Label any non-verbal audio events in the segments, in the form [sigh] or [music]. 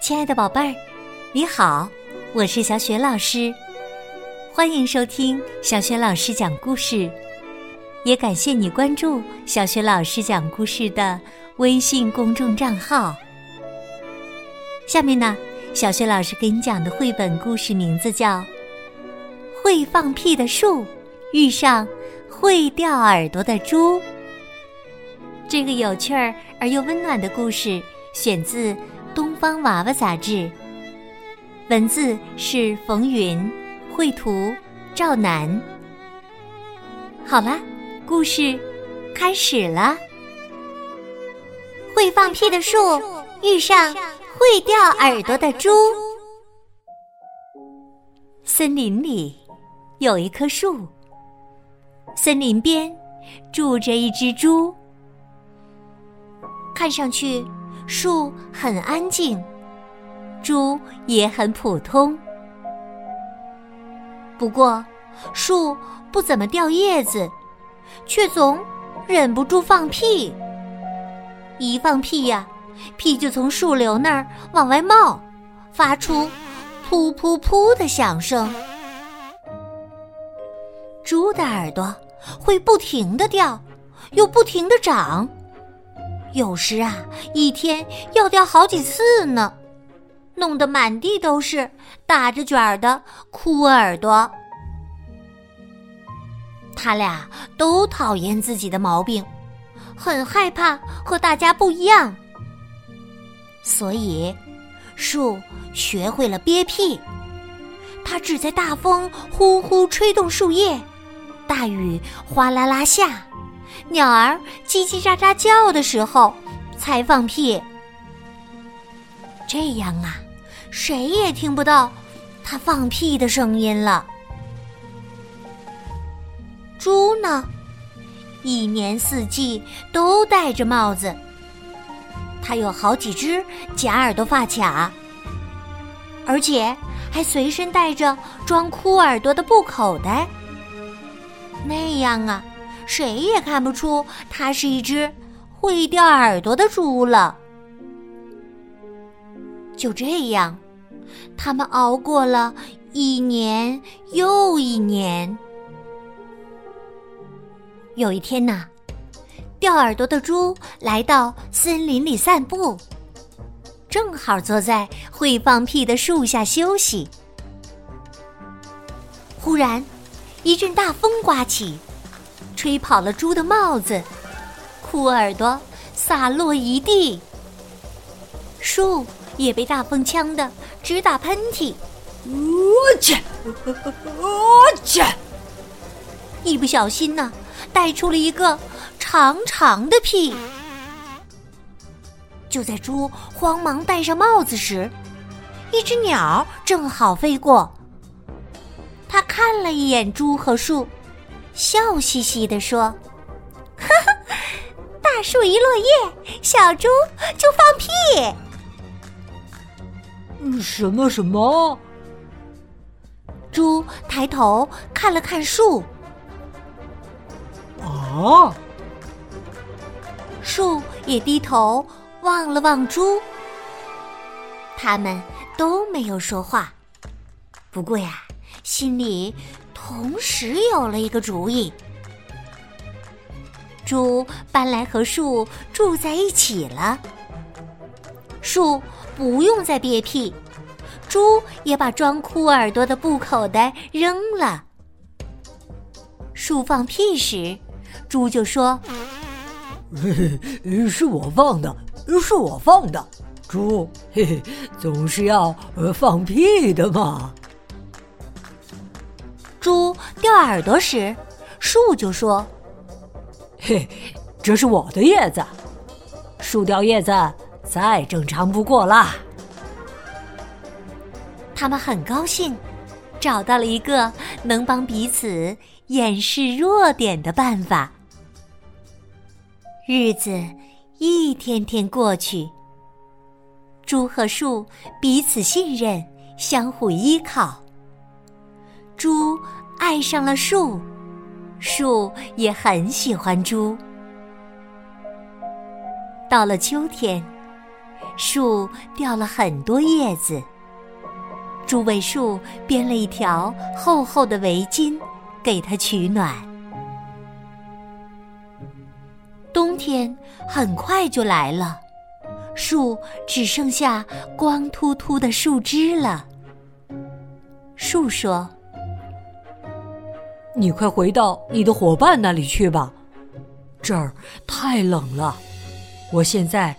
亲爱的宝贝儿，你好，我是小雪老师，欢迎收听小雪老师讲故事，也感谢你关注小雪老师讲故事的微信公众账号。下面呢，小雪老师给你讲的绘本故事名字叫《会放屁的树遇上会掉耳朵的猪》。这个有趣儿而又温暖的故事选自。《东方娃娃》杂志，文字是冯云，绘图赵楠。好了，故事开始了。会放屁的树遇上会掉耳朵的猪。森林里有一棵树，森林边住着一只猪，看上去。树很安静，猪也很普通。不过，树不怎么掉叶子，却总忍不住放屁。一放屁呀，屁就从树瘤那儿往外冒，发出“噗噗噗”的响声。猪的耳朵会不停的掉，又不停的长。有时啊，一天要掉好几次呢，弄得满地都是打着卷儿的哭耳朵。他俩都讨厌自己的毛病，很害怕和大家不一样，所以树学会了憋屁。它只在大风呼呼吹动树叶，大雨哗啦啦下。鸟儿叽叽喳喳叫的时候，才放屁。这样啊，谁也听不到它放屁的声音了。猪呢，一年四季都戴着帽子。它有好几只假耳朵发卡，而且还随身带着装哭耳朵的布口袋。那样啊。谁也看不出它是一只会掉耳朵的猪了。就这样，他们熬过了一年又一年。有一天呐，掉耳朵的猪来到森林里散步，正好坐在会放屁的树下休息。忽然，一阵大风刮起。吹跑了猪的帽子，哭耳朵洒落一地。树也被大风呛得直打喷嚏，我去，我去！一不小心呢，带出了一个长长的屁。就在猪慌忙戴上帽子时，一只鸟正好飞过，它看了一眼猪和树。笑嘻嘻地说：“哈哈，大树一落叶，小猪就放屁。”什么什么？猪抬头看了看树。啊！树也低头望了望猪。他们都没有说话。不过呀，心里……同时有了一个主意，猪搬来和树住在一起了。树不用再憋屁，猪也把装哭耳朵的布口袋扔了。树放屁时，猪就说：“嘿嘿，是我放的，是我放的。猪，嘿嘿，总是要放屁的嘛。”猪掉耳朵时，树就说：“嘿，这是我的叶子，树掉叶子再正常不过啦。”他们很高兴，找到了一个能帮彼此掩饰弱点的办法。日子一天天过去，猪和树彼此信任，相互依靠。猪爱上了树，树也很喜欢猪。到了秋天，树掉了很多叶子。猪为树编了一条厚厚的围巾，给它取暖。冬天很快就来了，树只剩下光秃秃的树枝了。树说：“你快回到你的伙伴那里去吧，这儿太冷了，我现在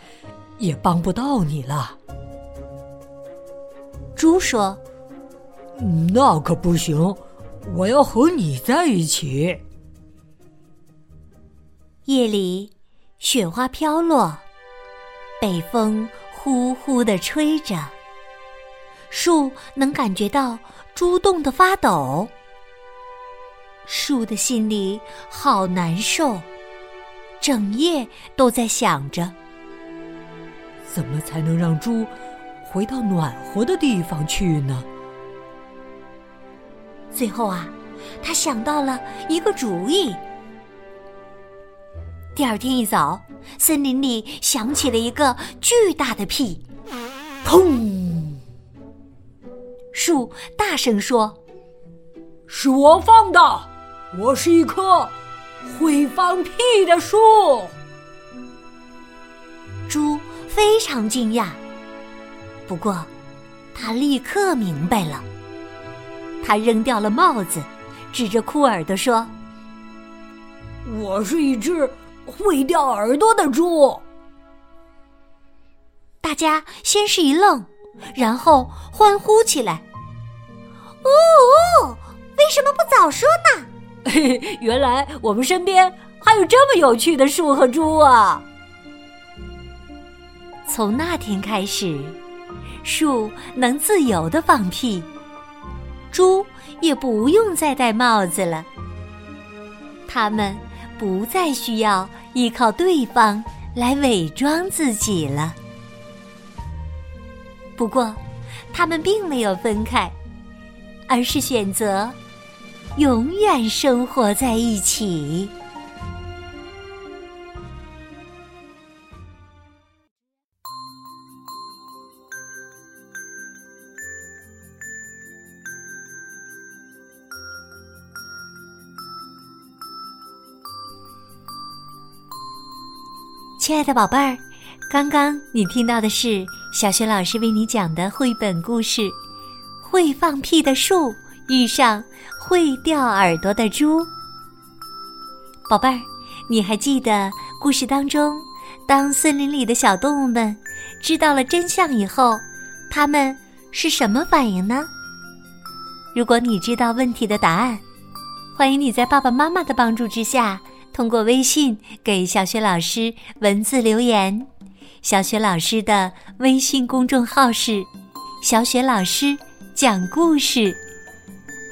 也帮不到你了。”猪说：“那可不行，我要和你在一起。”夜里，雪花飘落，北风呼呼的吹着，树能感觉到猪冻得发抖。树的心里好难受，整夜都在想着，怎么才能让猪。回到暖和的地方去呢。最后啊，他想到了一个主意。第二天一早，森林里响起了一个巨大的屁，砰！树大声说：“是我放的，我是一棵会放屁的树。”猪非常惊讶。不过，他立刻明白了。他扔掉了帽子，指着哭耳朵说：“我是一只会掉耳朵的猪。”大家先是一愣，然后欢呼起来：“哦哦，为什么不早说呢？” [laughs] 原来我们身边还有这么有趣的树和猪啊！从那天开始。树能自由的放屁，猪也不用再戴帽子了。它们不再需要依靠对方来伪装自己了。不过，它们并没有分开，而是选择永远生活在一起。亲爱的宝贝儿，刚刚你听到的是小学老师为你讲的绘本故事《会放屁的树遇上会掉耳朵的猪》。宝贝儿，你还记得故事当中，当森林里的小动物们知道了真相以后，他们是什么反应呢？如果你知道问题的答案，欢迎你在爸爸妈妈的帮助之下。通过微信给小雪老师文字留言，小雪老师的微信公众号是“小雪老师讲故事”，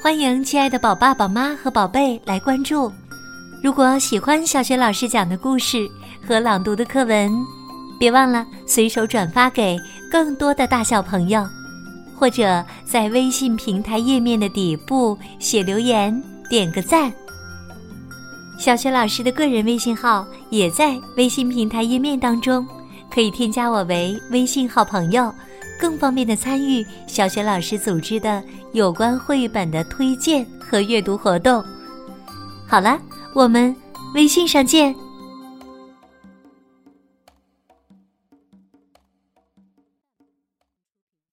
欢迎亲爱的宝爸宝妈和宝贝来关注。如果喜欢小雪老师讲的故事和朗读的课文，别忘了随手转发给更多的大小朋友，或者在微信平台页面的底部写留言，点个赞。小雪老师的个人微信号也在微信平台页面当中，可以添加我为微信好朋友，更方便的参与小雪老师组织的有关绘本的推荐和阅读活动。好了，我们微信上见。